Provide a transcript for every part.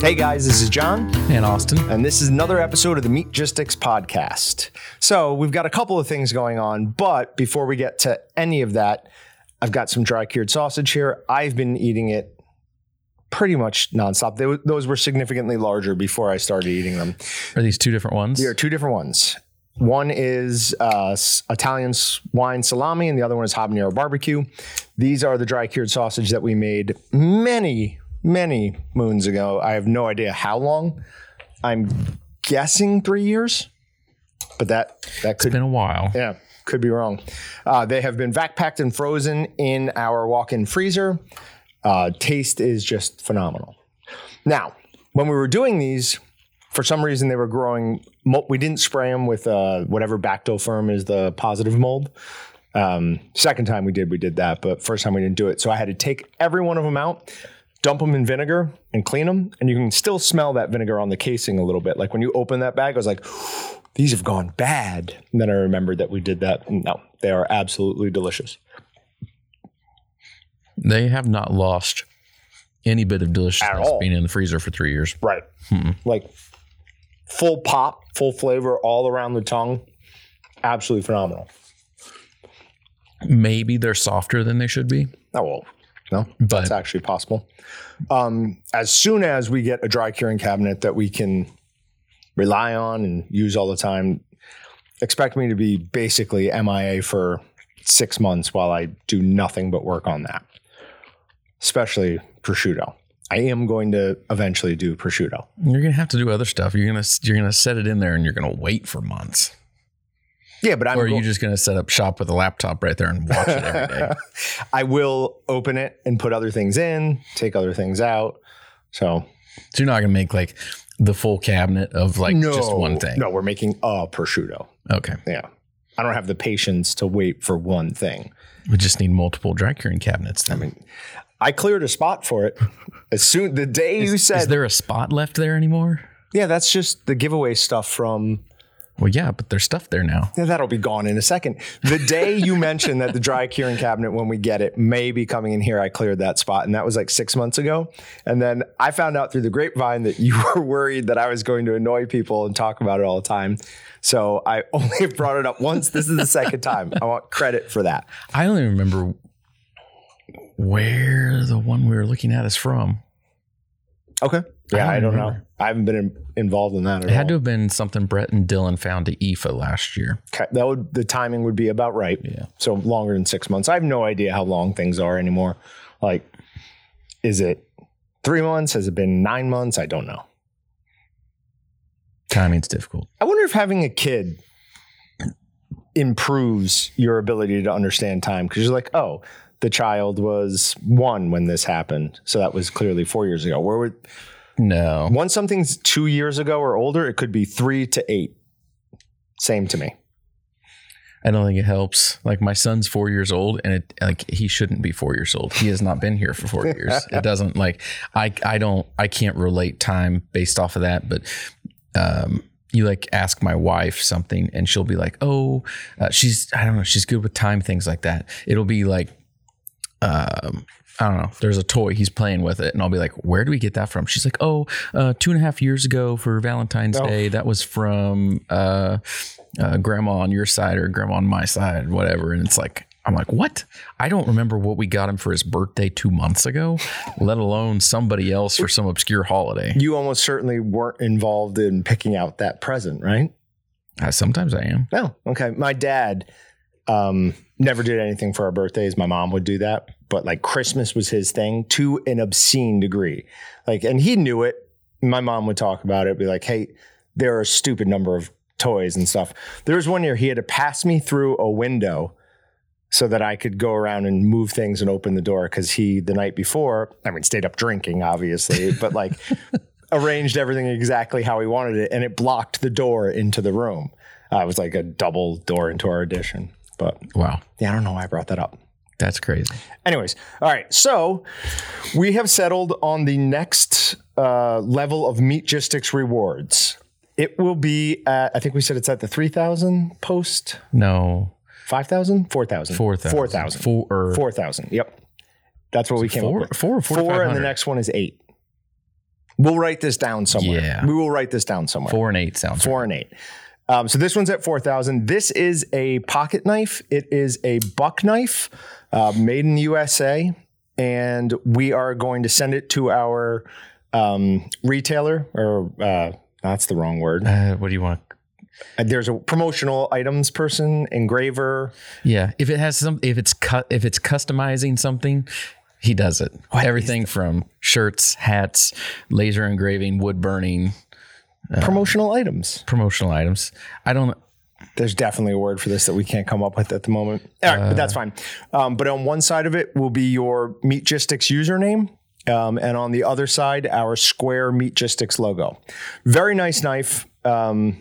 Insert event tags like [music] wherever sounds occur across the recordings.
Hey guys, this is Jon, And Austin. and this is another episode of the Meat Meatgistics podcast. So, we've got a couple of things going on, but before we get to any of that, I've got some dry cured sausage here. I've been eating it pretty much nonstop. They, those were significantly larger before I started eating them. Are these two different ones? They are two different ones. One is uh, Italian wine salami, and the other one is habanero barbecue. These are the dry cured sausage that we made many, many moons ago. I have no idea how long. I'm guessing three years, but that that could It's been a while. yeah, could be wrong. Uh, they have been vac packed and frozen in our walk in freezer. Uh, taste is just phenomenal. Now, when we were doing these, for some reason they were growing. We didn't spray them with uh, whatever Bactoferm is the positive mold. Um, second time we did, we did that, but first time we didn't do it. So I had to take every one of them out, dump them in vinegar, and clean them. And you can still smell that vinegar on the casing a little bit. Like when you open that bag, I was like, these have gone bad. And then I remembered that we did that. No, they are absolutely delicious. They have not lost any bit of deliciousness being in the freezer for three years. Right. Like full pop, full flavor all around the tongue. Absolutely phenomenal. Maybe they're softer than they should be. Oh, well, no, But- that's actually possible. Um, as soon as we get a dry curing cabinet that we can rely on and use all the time, expect me to be basically MIA for six months while I do nothing but work on that, especially prosciutto. I am going to eventually do prosciutto. You're gonna have to do other stuff. You're gonna you're gonna set it in there and you're gonna wait for months. Yeah, but I'm or are go- you just gonna set up shop with a laptop right there and watch it every day? [laughs] I will open it and put other things in, take other things out. So So you're not gonna make like the full cabinet of like no, just one thing. No, we're making a prosciutto. Okay. Yeah. I don't have the patience to wait for one thing. We just need multiple dry curing cabinets then. I mean, I cleared a spot for it. As soon the day you said Is there a spot left there anymore? Yeah, that's just the giveaway stuff from Well, yeah, but there's stuff there now. yeah, that'll be gone in a second. The day you [laughs] mentioned that the dry curing cabinet, when we get it, may be coming in here, I cleared that spot. And that was like six months ago. And then I found out through the grapevine that you [laughs] were worried that I was going to annoy people and talk about it all the time. So I [laughs] only brought it up once. This is the second time. I want credit for that. I only remember where the one we were looking at is from. Okay. Yeah, I I don't don't, know. I haven't been in, involved in that at It had all. to have been something Brett and Dylan found to IFFA last year. Okay, that would the timing would be about right. Yeah. So longer than six months. I have no idea how long things are anymore. Like, is it three months? Has it been nine months? I don't know. Timing's difficult. I wonder if having a kid improves your ability to understand time because you're like, oh, the child was one when this happened, so that was clearly four years ago. Where would No. once something's two years ago or older, it could be three to eight. Same to me. I don't think it helps. Like my son's four years old, and it like he shouldn't be four years old. He has not been here for four [laughs] years. It doesn't like I I don't I can't relate time based off of that. But um, you like ask my wife something, and she'll be like, "Oh, uh, she's I don't know, she's good with time things like that." It'll be like, um, I don't know. There's a toy he's playing with it, and I'll be like, "Where do we get that from?" She's like, "Oh, uh, two and a half years ago for Valentine's Oh. Day. That was from." Uh, uh, grandma on your side or grandma on my side, whatever. And it's like, I'm like, what? I don't remember what we got him for his birthday two months ago, let alone somebody else for some obscure holiday. You almost certainly weren't involved in picking out that present, right? Sometimes I am. No. Okay. My dad um, never did anything for our birthdays. My mom would do that, but like Christmas was his thing to an obscene degree. Like, and he knew it. My mom would talk about it, be like, hey, there are a stupid number of toys and stuff. There was one year he had to pass me through a window so that I could go around and move things and open the door because he, the night before, I mean, stayed up drinking, obviously, but like [laughs] arranged everything exactly how he wanted it and it blocked the door into the room. Uh, it was like a double door into our addition. But Wow. yeah, I don't know why I brought that up. That's crazy. Anyways, all right. So we have settled on the next uh, level of Meatgistics rewards. It will be at, I think we said it's at the 3,000 post, No, 5,000, 4,000. 4,000. 4,000. Four, 4,000. Yep. That's what we came four, up with. four Four, and the next one is eight. We'll write this down somewhere. Yeah. We will write this down somewhere. Four and eight sounds. Four and eight. Um, so this one's at 4,000. This is a pocket knife. It is a buck knife uh, made in the USA. And we are going to send it to our um, retailer, or uh, that's the wrong word. Uh, what do you want? Uh, There's a promotional items person, engraver. Yeah, if it has some, if it's cut, if it's customizing something, he does it. Everything from shirts, hats, laser engraving, wood burning, promotional items. promotional items. I don't. There's definitely a word for this that we can't come up with at the moment. All right, but that's fine. Um, but on one side of it will be your Meatgistics username. Um, and on the other side, our square Meatgistics logo. Very nice knife. Um,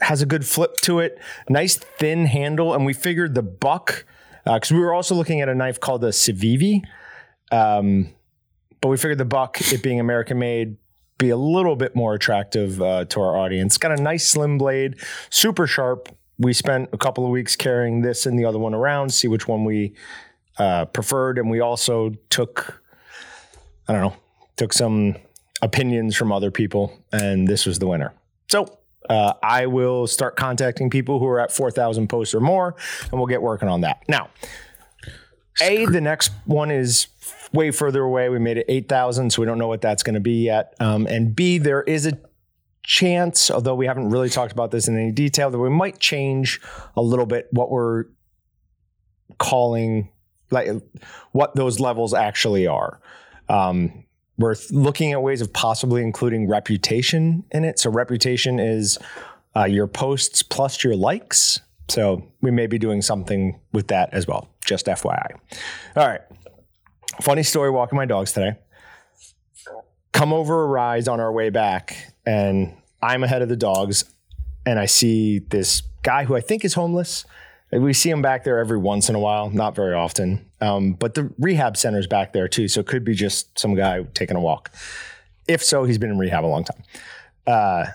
has a good flip to it. Nice thin handle. And we figured the buck, because we were also looking at a knife called a Civivi. Um, but we figured the buck, it being American made, be a little bit more attractive uh, to our audience. Got a nice slim blade, super sharp. We spent a couple of weeks carrying this and the other one around, see which one we uh, preferred, and we also took, I don't know, took some opinions from other people, and this was the winner. So. Uh, I will start contacting people who are at 4,000 posts or more, and we'll get working on that. Now, A, the next one is way further away. We made it 8,000, so we don't know what that's going to be yet. Um, and B, there is a chance, although we haven't really talked about this in any detail, that we might change a little bit what we're calling, like what those levels actually are. Um, we're looking at ways of possibly including reputation in it. So, reputation is uh, your posts plus your likes. So, we may be doing something with that as well, just FYI. All right. Funny story walking my dogs today. Come over a rise on our way back, and I'm ahead of the dogs, and I see this guy who I think is homeless. We see him back there every once in a while, not very often. Um, but the rehab center's back there too, so it could be just some guy taking a walk. If so, he's been in rehab a long time. Uh,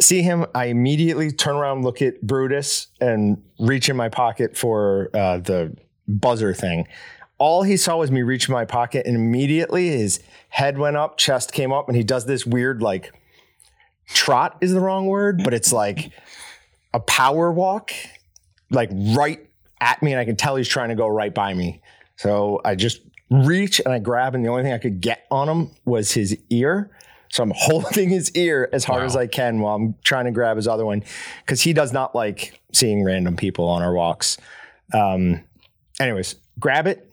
see him, I immediately turn around, look at Brutus, and reach in my pocket for uh, the buzzer thing. All he saw was me reach my pocket, and immediately his head went up, chest came up, and he does this weird like trot is the wrong word, but it's like a power walk, like right at me, and I can tell he's trying to go right by me. So I just reach and I grab, and the only thing I could get on him was his ear. So I'm [laughs] holding his ear as hard as I can while I'm trying to grab his other one because he does not like seeing random people on our walks. Um, anyways, grab it.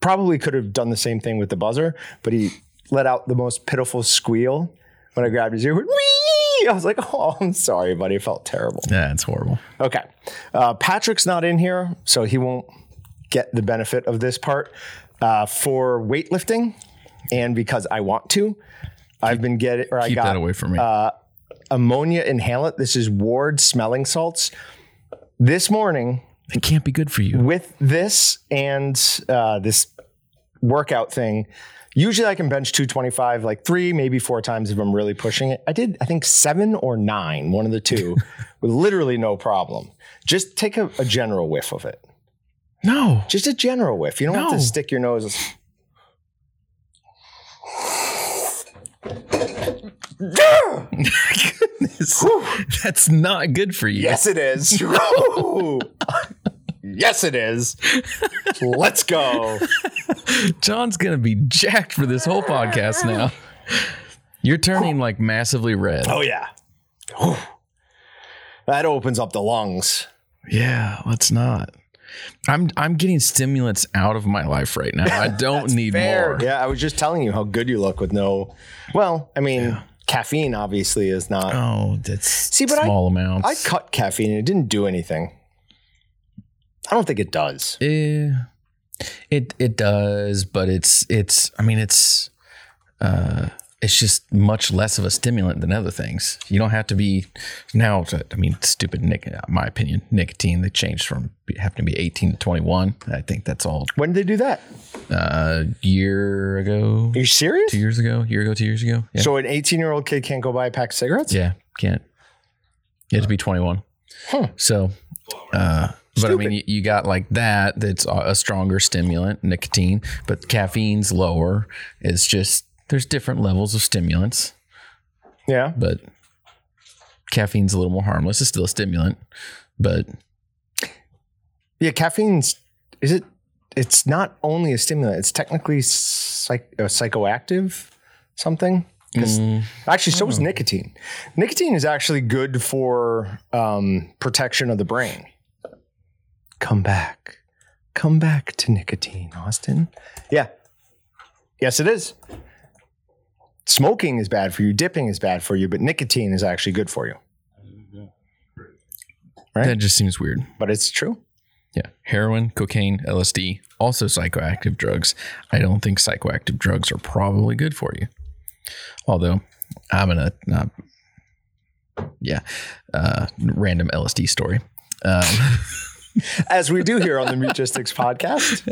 Probably could have done the same thing with the buzzer, but he let out the most pitiful squeal when I grabbed his ear. Whee! I was like, oh, I'm sorry, buddy. It felt terrible. Yeah, it's horrible. Okay. Uh, Patrick's not in here, so he won't get the benefit of this part. Uh, for weightlifting, and because I want to, I've been getting, or I Keep got that away from me. ammonia inhalant. This is Ward smelling salts. This morning, it can't be good for you. with this and uh, this workout thing, usually I can bench 225 like three, maybe four times if I'm really pushing it. I did, I think seven or nine, one of the two, [laughs] with literally no problem. Just take a, a general whiff of it. No. Just a general whiff. You don't have to stick your nose. That's not good for you. Yes, it is. [laughs] Yes, it is. Let's go. Jon's gonna be jacked for this whole podcast now. You're turning like massively red. Oh, yeah. Whew. That opens up the lungs. Yeah, let's not. I'm I'm getting stimulants out of my life right now. I [laughs] don't need more. Yeah, I was just telling you how good you look with no. Well, I mean, caffeine obviously is not. Oh, that's See, but I- small amounts. I cut caffeine and it didn't do anything. I don't think it does. Eh, it it does, but it's it's. I mean, it's uh, it's just much less of a stimulant than other things. You don't have to be now. I mean, stupid nic. My opinion, nicotine. They changed from having to be eighteen to twenty one. I think that's all. When did they do that? A year ago, Are you serious? two years ago, year ago, two years ago. Yeah, So an 18 year old kid can't go buy a pack of cigarettes? yeah, can't. You have to be twenty one. Huh. So, uh, but I mean, you, you got like that. That's a stronger stimulant, nicotine, but caffeine's lower. It's just there's different levels of stimulants. Yeah. but caffeine's a little more harmless. It's still a stimulant, but Yeah, caffeine's is it? It's not only a stimulant; it's technically psych, uh, psychoactive, something. mm, Actually, so is nicotine. Nicotine is actually good for um, protection of the brain. Come back, come back to nicotine, Austin. Yeah, yes, it is. Smoking is bad for you. Dipping is bad for you, but nicotine is actually good for you. Right. that just seems weird. But it's true. Yeah. Heroin, cocaine, LSD, also psychoactive drugs. I don't think psychoactive drugs are probably good for you. Although I'm gonna not yeah. Uh random LSD story. Um [laughs] [laughs] As we do here on the Meatgistics podcast.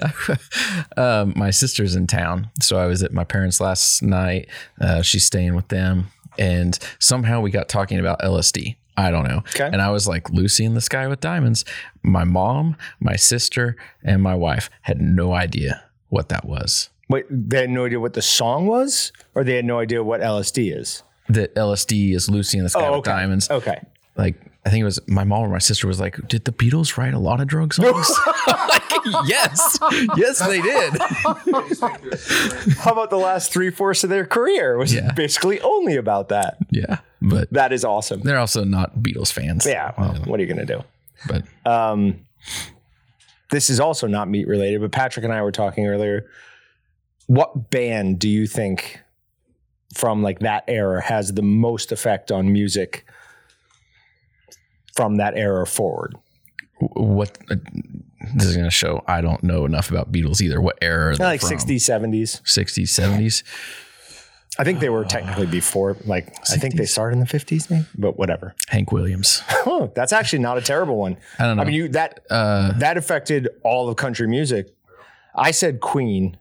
[laughs] um, my sister's in town, so I was at my parents last night. Uh, she's staying with them, and somehow we got talking about LSD. I don't know. Okay. And I was like, Lucy in the Sky with Diamonds. My mom, my sister, and my wife had no idea what that was. Wait, they had no idea what the song was, or they had no idea what LSD is. That LSD is Lucy in the Sky Oh, with. Diamonds. Okay. Like, I think it was my mom or my sister was like, Did the Beatles write a lot of drug songs? [laughs] like, yes. Yes, they did. [laughs] How about the last three fourths of their career was Yeah. basically only about that. yeah. But That is awesome. they're also not Beatles fans. Yeah. Well, what are you going to do? But Um, this is also not meat related, but Patrick and I were talking earlier. What band do you think from like that era has the most effect on music from that era forward? what uh, this is going to show I don't know enough about Beatles either. What era? Like from? 60s, 70s. 60s, 70s. I think they were technically before, like, I think they started in the 50s, maybe, but whatever. Hank Williams. [laughs] Oh, that's actually not a terrible one. I don't know. I mean, you that uh, that affected all of country music. I said Queen.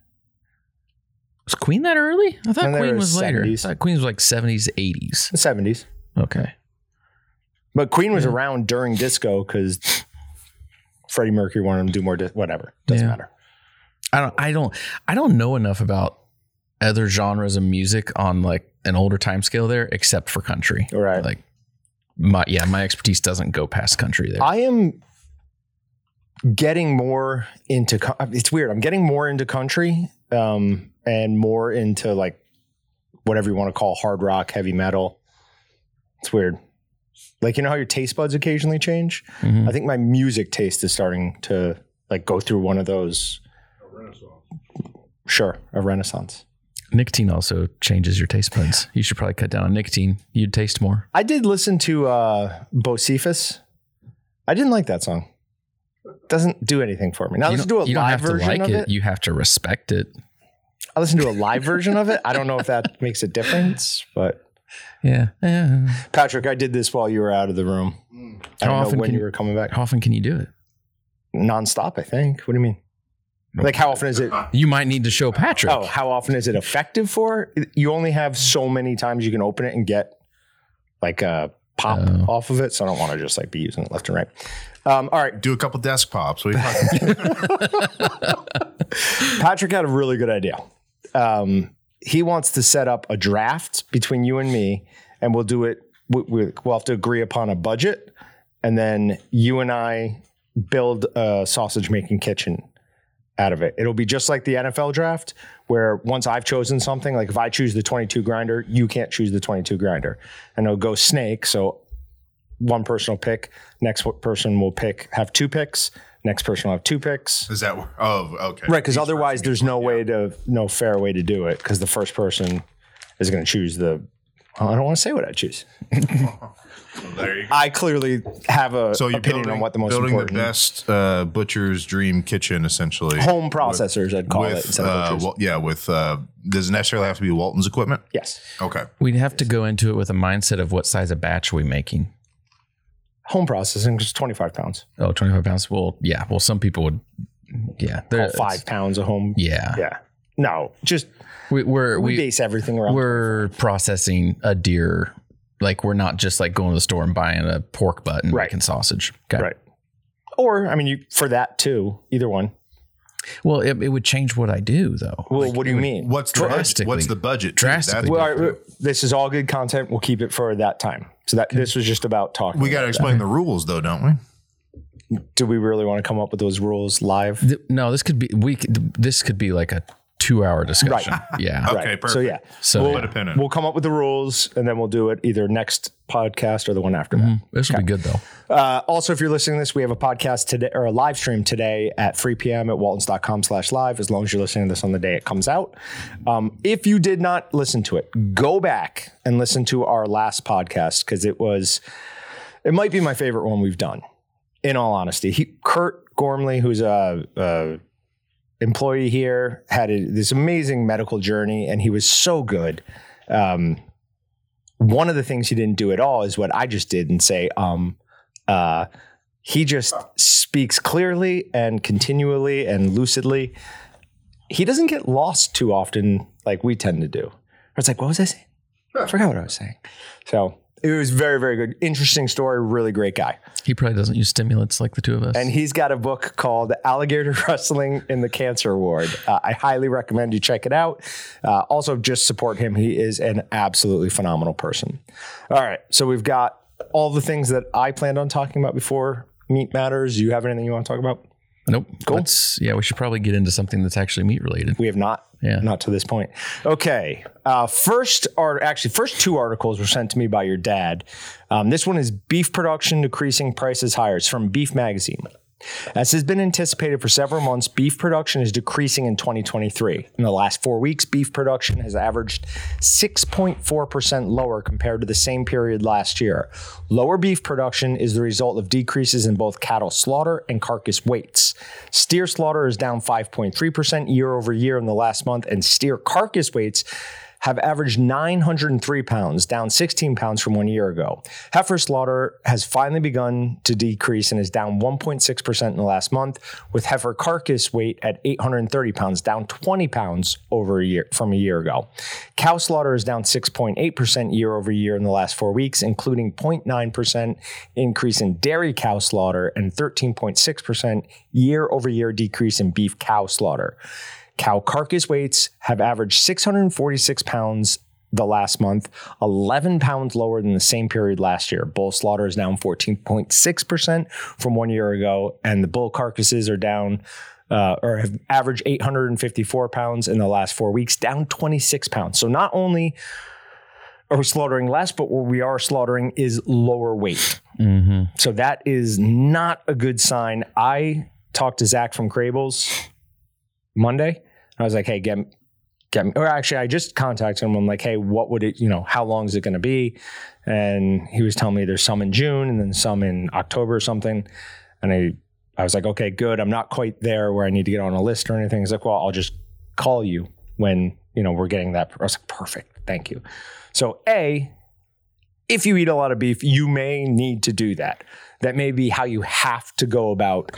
was Queen that early? I thought Queen was later. I 70s. thought Queen was like 70s, 80s. the 70s. Okay. But Queen was around during disco because Freddie Mercury wanted him to do more. Di- whatever, doesn't Yeah. matter. I don't I don't I don't know enough about other genres of music on like an older time scale there except for country. Right. Like my yeah, my expertise doesn't go past country there. I am getting more into. It's weird. I'm getting more into country um, and more into like whatever you want to call hard rock, heavy metal. It's weird. Like you know how your taste buds occasionally change. Mhm. I think my music taste is starting to like go through one of those. Renaissance. Sure, a renaissance. Nicotine also changes your taste buds. You should probably cut down on nicotine. You'd taste more. I did listen to uh, Bocephus. I didn't like that song. Doesn't do anything for me. Now you let's don't, do a you don't live have to version like of it. it. You have to respect it. I listened to a live version of it. I don't know if that makes a difference, but Yeah. yeah. Patrick, I did this while you were out of the room. I How don't know often when can you you- were coming back. How often can you do it? Nonstop, I think. What do you mean? Like how often is it? You might need to show Patrick. Oh, how often is it effective for? You only have so many times you can open it and get like a pop Oh. off of it. So I don't want to just like be using it left and right. Um, all right, Do a couple desk pops. What are you talking [laughs] [laughs] Patrick had a really good idea. Um, he wants to set up a draft between you and me, and we'll do it. We, we- we'll have to agree upon a budget, and then you and I build a sausage making kitchen out of it. It'll be just like the NFL draft, where once I've chosen something, like if I choose the 22 grinder, you can't choose the 22 grinder, and it'll go snake. So one person will pick, next person will pick, have two picks, next person will have two picks. Is that oh okay? Right, because otherwise there's no way to no fair way to do it because the first person is going to choose the. Well, I don't want to say what I choose. [laughs] yeah. There you go. I clearly have a So you're opinion building, on what the most building important the best uh, butcher's dream kitchen, essentially. home processors I'd call it with instead of uh, butchers. well, yeah, with uh, does it necessarily have to be Walton's equipment? yes, Okay, We'd have to go into it with a mindset of what size of batch are we making. Home processing is 25 pounds. Oh, 25 pounds. Well, yeah. Well, some people would. Yeah. Call they're- oh, five pounds of home. Yeah. Yeah. No, just We, we're, we, we, base everything around. we're processing a deer. Like we're not just like going to the store and buying a pork butt and Right. making sausage. Okay. right. Or I mean, you for that too. Either one. Well, it, it would change what I do though. Well, what do you mean? What's the budget? Drastically. What's the budget? too? Drastically. Well, what- all right, this is all good content. We'll keep it for that time. So that this was just about talking. we got to about explain the rules, though, don't we? Do we really want to come up with those rules live? Th- no, this could be we. Could, this could be like a two-hour discussion. [laughs] Yeah. Okay, right. perfect. So yeah, So Put yeah, a pin in. it. we'll come up with the rules and then we'll do it either next podcast or the one after Mm-hmm. that. this will be good though. Uh, also, if you're listening to this, we have a podcast today or a live stream today at 3 p.m. at waltons.com slash live, as long as you're listening to this on the day it comes out. Um, if you did not listen to it, go back and listen to our last podcast because it was, it might be my favorite one we've done, in all honesty. He, Kurt Gormley, who's a, a employee here, had a, this amazing medical journey and he was so good. Um, one of the things he didn't do at all is what I just did and say, um, uh, he just speaks clearly and continually and lucidly. He doesn't get lost too often like we tend to do. It's like, what was I saying? I forgot what I was saying. So it was very, very good. Interesting story. Really great guy. He probably doesn't use stimulants like the two of us. And he's got a book called Alligator [laughs] Wrestling in the Cancer Ward. Uh, I highly recommend you check it out. Uh, also, just support him. He is an absolutely phenomenal person. All right. So we've got all the things that I planned on talking about before meat matters. Do you have anything you want to talk about? Nope. Cool. yeah, we should probably get into something that's actually meat related. We have not. Yeah. Not to this point. Okay. Uh, first, art actually, first two articles were sent to me by your dad. Um, this one is beef production decreasing prices higher. It's from Beef Magazine. As has been anticipated for several months, beef production is decreasing in 2023. In the last four weeks, beef production has averaged 6.4% lower compared to the same period last year. Lower beef production is the result of decreases in both cattle slaughter and carcass weights. Steer slaughter is down 5.3% year over year in the last month, and steer carcass weights have averaged 903 pounds, down 16 pounds from one year ago. Heifer slaughter has finally begun to decrease and is down 1.6% in the last month, with heifer carcass weight at 830 pounds, down 20 pounds over a year from a year ago. Cow slaughter is down 6.8% year over year in the last four weeks, including 0.9% increase in dairy cow slaughter and 13.6% year over year decrease in beef cow slaughter. Cow carcass weights have averaged 646 pounds the last month, 11 pounds lower than the same period last year. Bull slaughter is down 14.6% from one year ago, and the bull carcasses are down uh, or have averaged 854 pounds in the last four weeks, down 26 pounds. So not only are we slaughtering less, but what we are slaughtering is lower weight. Mm-hmm. So that is not a good sign. I talked to Zach from Crables Monday. I was like, hey, get, get me, or actually, I just contacted him. I'm like, hey, what would it, you know, how long is it going to be? And he was telling me there's some in June and then some in October or something. And I, I was like, okay, good. I'm not quite there where I need to get on a list or anything. He's like, well, I'll just call you when, you know, we're getting that. I was like, perfect. Thank you. So, A, if you eat a lot of beef, you may need to do that. That may be how you have to go about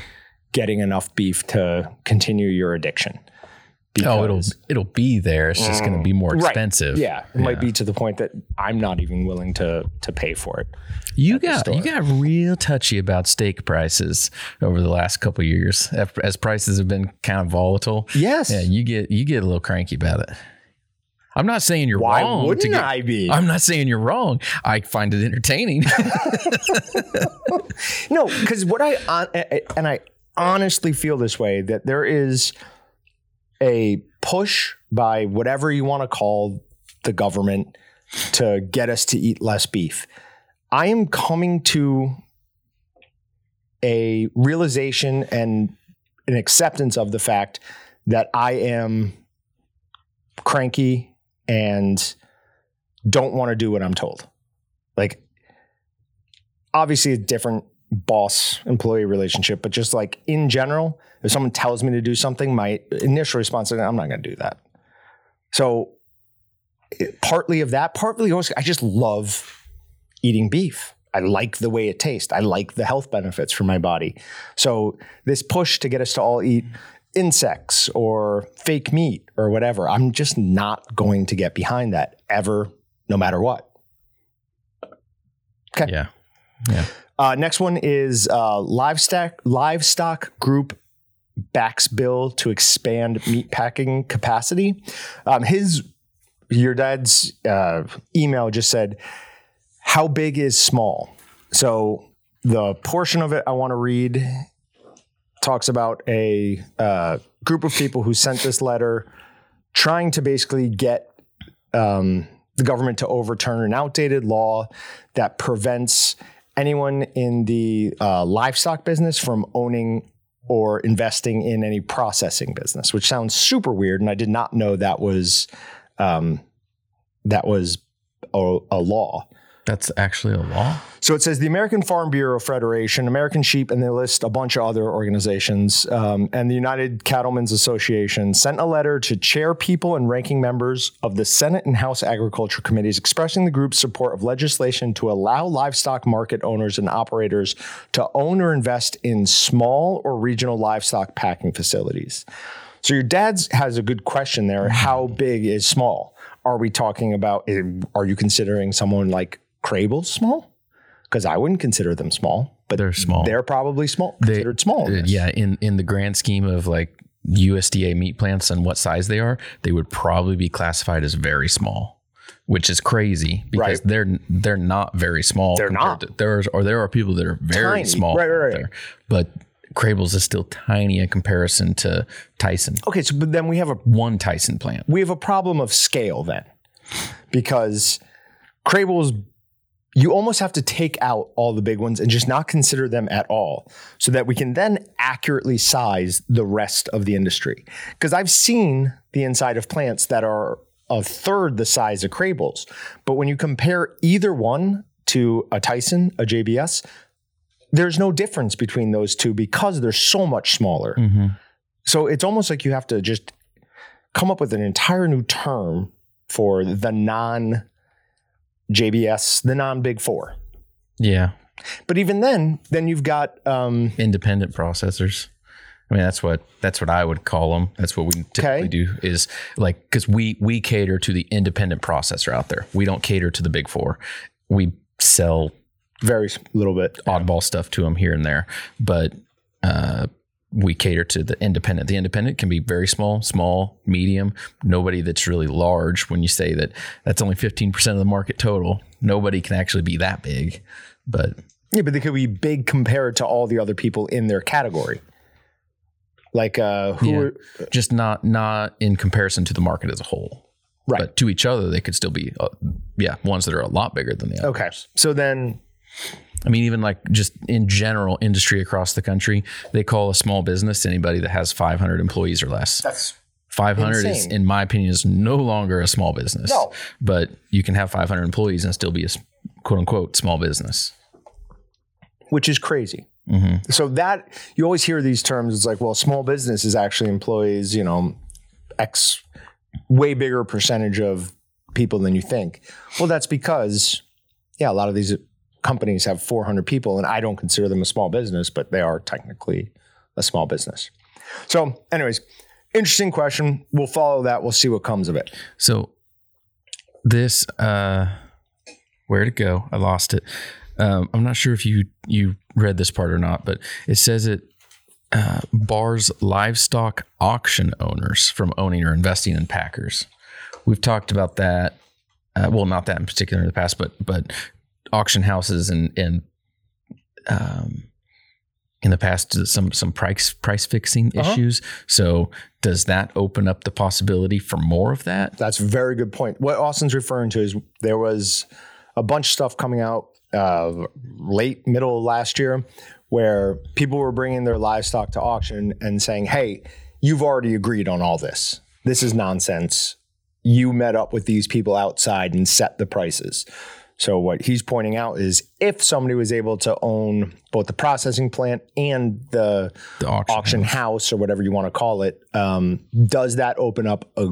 getting enough beef to continue your addiction. Oh, it'll it'll be there. It's just going to be more mm. Right. expensive. Yeah, it might be to the point that I'm not even willing to to pay for it. You got you got real touchy about steak prices over the last couple of years as- as prices have been kind of volatile. Yes. Yeah, you get you get a little cranky about it. I'm not saying you're Why wrong. to wouldn't get- I be? I'm not saying you're wrong. I find it entertaining. [laughs] No, because what I uh, and I honestly feel this way that there is a push by whatever you want to call the government to get us to eat less beef. I am coming to a realization and an acceptance of the fact that I am cranky and don't want to do what I'm told. Like obviously a different boss employee relationship, but just like in general, if someone tells me to do something, my initial response is, I'm not going to do that. So, it- partly of that, partly also, I just love eating beef. I like the way it tastes. I like the health benefits for my body. So, this push to get us to all eat insects or fake meat or whatever, I'm just not going to get behind that ever, no matter what. Okay. Yeah. Yeah. Uh, next one is uh, livestock livestock group backs bill to expand meat packing capacity. Um, his, your dad's uh, email just said, "How big is small?" So the portion of it I want to read talks about a uh, group of people who sent this letter trying to basically get um, the government to overturn an outdated law that prevents anyone in the uh, livestock business from owning or investing in any processing business, which sounds super weird. And I did not know that was um, that was a, a law. That's actually a law. So it says the American Farm Bureau Federation, American Sheep, and they list a bunch of other organizations, um, and the United Cattlemen's Association sent a letter to chair people and ranking members of the Senate and House Agriculture Committees expressing the group's support of legislation to allow livestock market owners and operators to own or invest in small or regional livestock packing facilities. So your dad's has a good question there. How big is small? Are we talking about? eh, Are you considering someone like Crable small? Because I wouldn't consider them small, but They're small. They're probably small, considered small. in Uh, yeah, in in the grand scheme of like USDA meat plants and what size they are, they would probably be classified as very small, which is crazy because Right. they're they're not very small. They're not. To, there's or there are people that are very Tiny. small, Right, right, out right. there. but Crable's is still tiny in comparison to Tyson. Okay, so but then we have a One Tyson plant. we have a problem of scale then, because Crable's you almost have to take out all the big ones and just not consider them at all, so that we can then accurately size the rest of the industry. Because I've seen the inside of plants that are a third the size of Crable's, but when you compare either one to a Tyson, a JBS, there's no difference between those two because they're so much smaller. Mm-hmm. So it's almost like you have to just come up with an entire new term for the non JBS, the non Big Four. Yeah, But even then, then you've got um, independent processors. I mean, that's what that's what I would call them. That's what we typically Okay. do is like because we we cater to the independent processor out there. We don't cater to the big four. We sell very little bit. oddball stuff to them here and there, but uh, we cater to the independent. The independent can be very small, small, medium. Nobody that's really large. When you say that that's only fifteen percent of the market total, nobody can actually be that big. But Yeah, but they could be big compared to all the other people in their category. Like uh, who? Yeah. Are, just not not in comparison to the market as a whole. Right. But to each other, they could still be, uh, yeah, ones that are a lot bigger than the other. okay, so then I mean, even like just in general, industry across the country, they call a small business anybody that has 500 employees or less. that's 500 is, in my opinion, is no longer a small business. No. But you can have 500 employees and still be a quote unquote small business. which is crazy. Mm-hmm. So that you always hear these terms. It's like, well, small business is actually employs, you know, X way bigger percentage of people than you think. Well, that's because, yeah, a lot of these companies have 400 people, and I don't consider them a small business, but they are technically a small business. So, anyways, interesting question. We'll follow that. We'll see what comes of it. So this, uh, where'd it go? I lost it. Um, I'm not sure if you you read this part or not, but it says it uh, bars livestock auction owners from owning or investing in packers. We've talked about that. Uh, well, not that in particular in the past, but but auction houses and and um, in the past some some price price fixing Uh-huh. issues. So does that open up the possibility for more of that? That's a very good point. What Austin's referring to is there was a bunch of stuff coming out uh, late middle of last year where people were bringing their livestock to auction and saying, "Hey, you've already agreed on all this. This is nonsense. You met up with these people outside and set the prices." So what he's pointing out is if somebody was able to own both the processing plant and the The auction, auction house or whatever you want to call it, um, does that open up a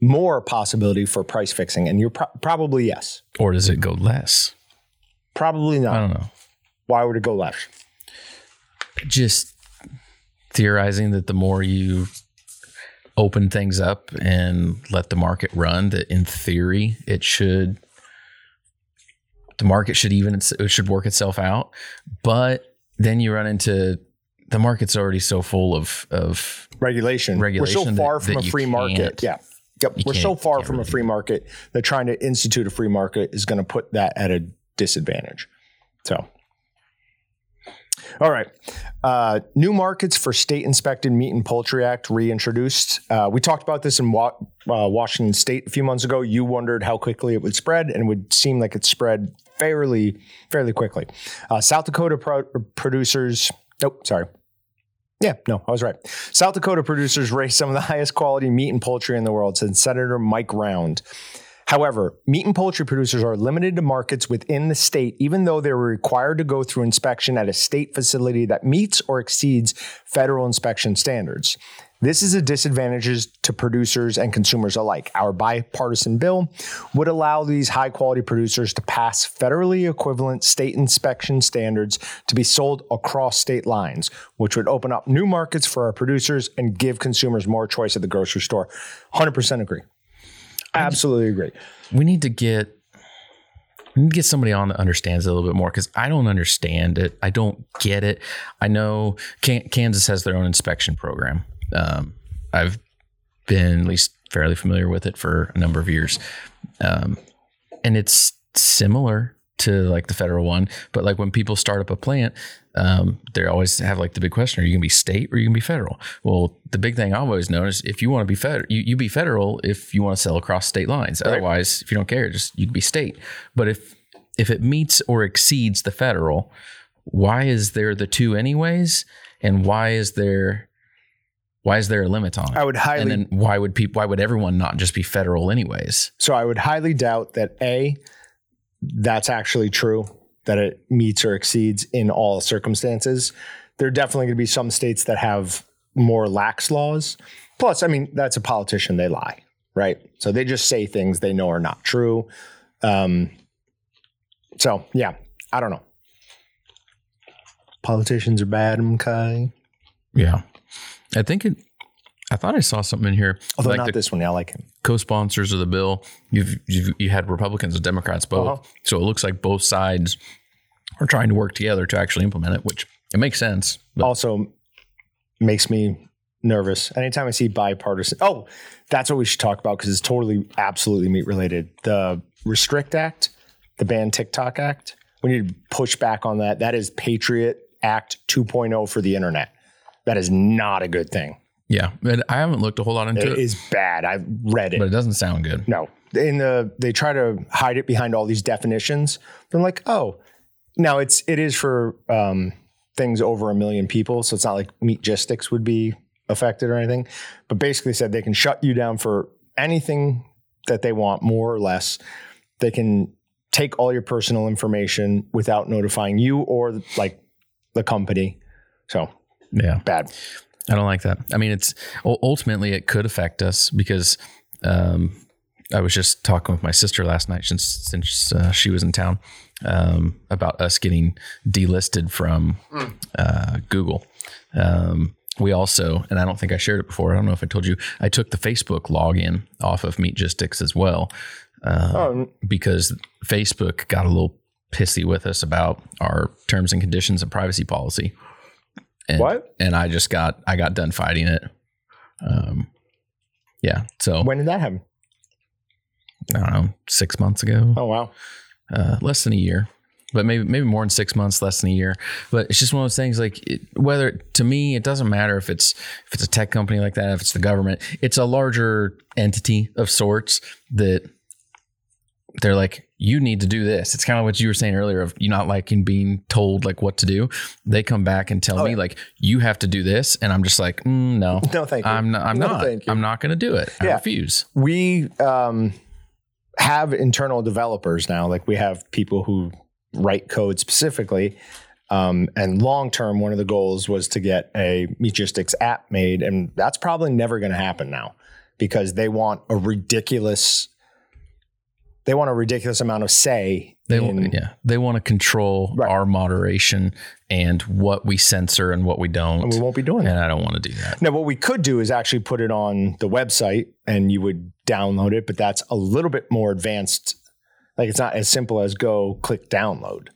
more possibility for price fixing? And you're pro- probably yes. or does it go less? Probably not. I don't know. Why would it go less? Just theorizing that the more you open things up and let the market run, that in theory it should the market should even it should work itself out. But then you run into the market's already so full of of regulation. Regulation We're so that- far from that a free market. Yeah. Yep. We're so far from a free market that trying to institute a free market is going to put that at a disadvantage. So, all right. Uh, new markets for state inspected meat and poultry act reintroduced. Uh, we talked about this in Wa- uh, Washington State a few months ago. You wondered how quickly it would spread, and it would seem like it spread fairly, fairly quickly. Uh, South Dakota pro- producers. Oh, sorry. Yeah, no, I was right. South Dakota producers raise some of the [laughs] highest quality meat and poultry in the world, said Senator Mike Rounds. However, meat and poultry producers are limited to markets within the state, even though they were required to go through inspection at a state facility that meets or exceeds federal inspection standards. This is a disadvantage to producers and consumers alike. Our bipartisan bill would allow these high quality producers to pass federally equivalent state inspection standards to be sold across state lines, which would open up new markets for our producers and give consumers more choice at the grocery store. 100% agree. Absolutely agree. we need to get we need to get somebody on that understands it a little bit more because I don't understand it. I don't get it. I know Kan- Kansas has their own inspection program. Um, I've been at least fairly familiar with it for a number of years, um, and it's similar to like the federal one. But like when people start up a plant, um, they always have like the big question: Are you going to be state or are you going to be federal? Well, the big thing I've always known is if you want to be federal, you, you be federal if you want to sell across state lines. Otherwise, if you don't care, just you can be state. But if if it meets or exceeds the federal, why is there the two anyways? And why is there why is there a limit on it? I would highly and then why would people why would everyone not just be federal anyways? So I would highly doubt that A, that's actually true, that it meets or exceeds in all circumstances. There are definitely going to be some states that have more lax laws. Plus, I mean, that's a politician, they lie, right? So they just say things they know are not true. Um, so, yeah, I don't know. Politicians are bad, okay? Yeah. I think it I thought I saw something in here. Although like not this one. I like him. co-sponsors of the bill, you've, you've you had Republicans and Democrats both. Uh-huh. So it looks like both sides are trying to work together to actually implement it, which it makes sense. But also makes me nervous anytime I see bipartisan. Oh, that's what we should talk about because it's totally, absolutely meat related. The Restrict Act, the Ban TikTok Act. We need to push back on that. That is Patriot Act 2.0 for the internet. That is not a good thing. yeah, but I haven't looked a whole lot into It it, is bad. I've read it. but it doesn't sound good. No, in the they try to hide it behind all these definitions. They're like, oh, now it's it is for um, things over a million people, so it's not like meatgistics would be affected or anything. But basically, said they can shut you down for anything that they want, more or less. They can take all your personal information without notifying you or like the company. So Yeah. bad. I don't like that. I mean, it's ultimately it could affect us because um, I was just talking with my sister last night since since uh, she was in town um, about us getting delisted from uh, Google. Um, we also, and I don't think I shared it before. I don't know if I told you. I took the Facebook login off of Meatgistics as well uh, Oh, because Facebook got a little pissy with us about our terms and conditions and privacy policy. And, What? And I just got I got done fighting it. Um, yeah. So when did that happen? I don't know, six months ago, Oh wow. uh, less than a year, but maybe maybe more than six months, less than a year. But it's just one of those things. Like it, whether to me, it doesn't matter if it's if it's a tech company like that, if it's the government, it's a larger entity of sorts that they're like, you need to do this. It's kind of what you were saying earlier of you not liking being told like what to do. They come back and tell Oh, me yeah. like you have to do this, and I'm just like, mm, no, [laughs] No, thank you. I'm not. I'm No, not. thank you. I'm not going to do it. I Yeah. refuse. we um, have internal developers now. Like we have people who write code specifically. Um, and long term, one of the goals was to get a Meatgistics app made, and that's probably never going to happen now because they want a ridiculous. They want a ridiculous amount of say. They in, yeah. They want to control Right. our moderation and what we censor and what we don't. and we won't be doing that. and I don't want to do that. Now, what we could do is actually put it on the website and you would download it, but that's a little bit more advanced. Like it's not as simple as go click download.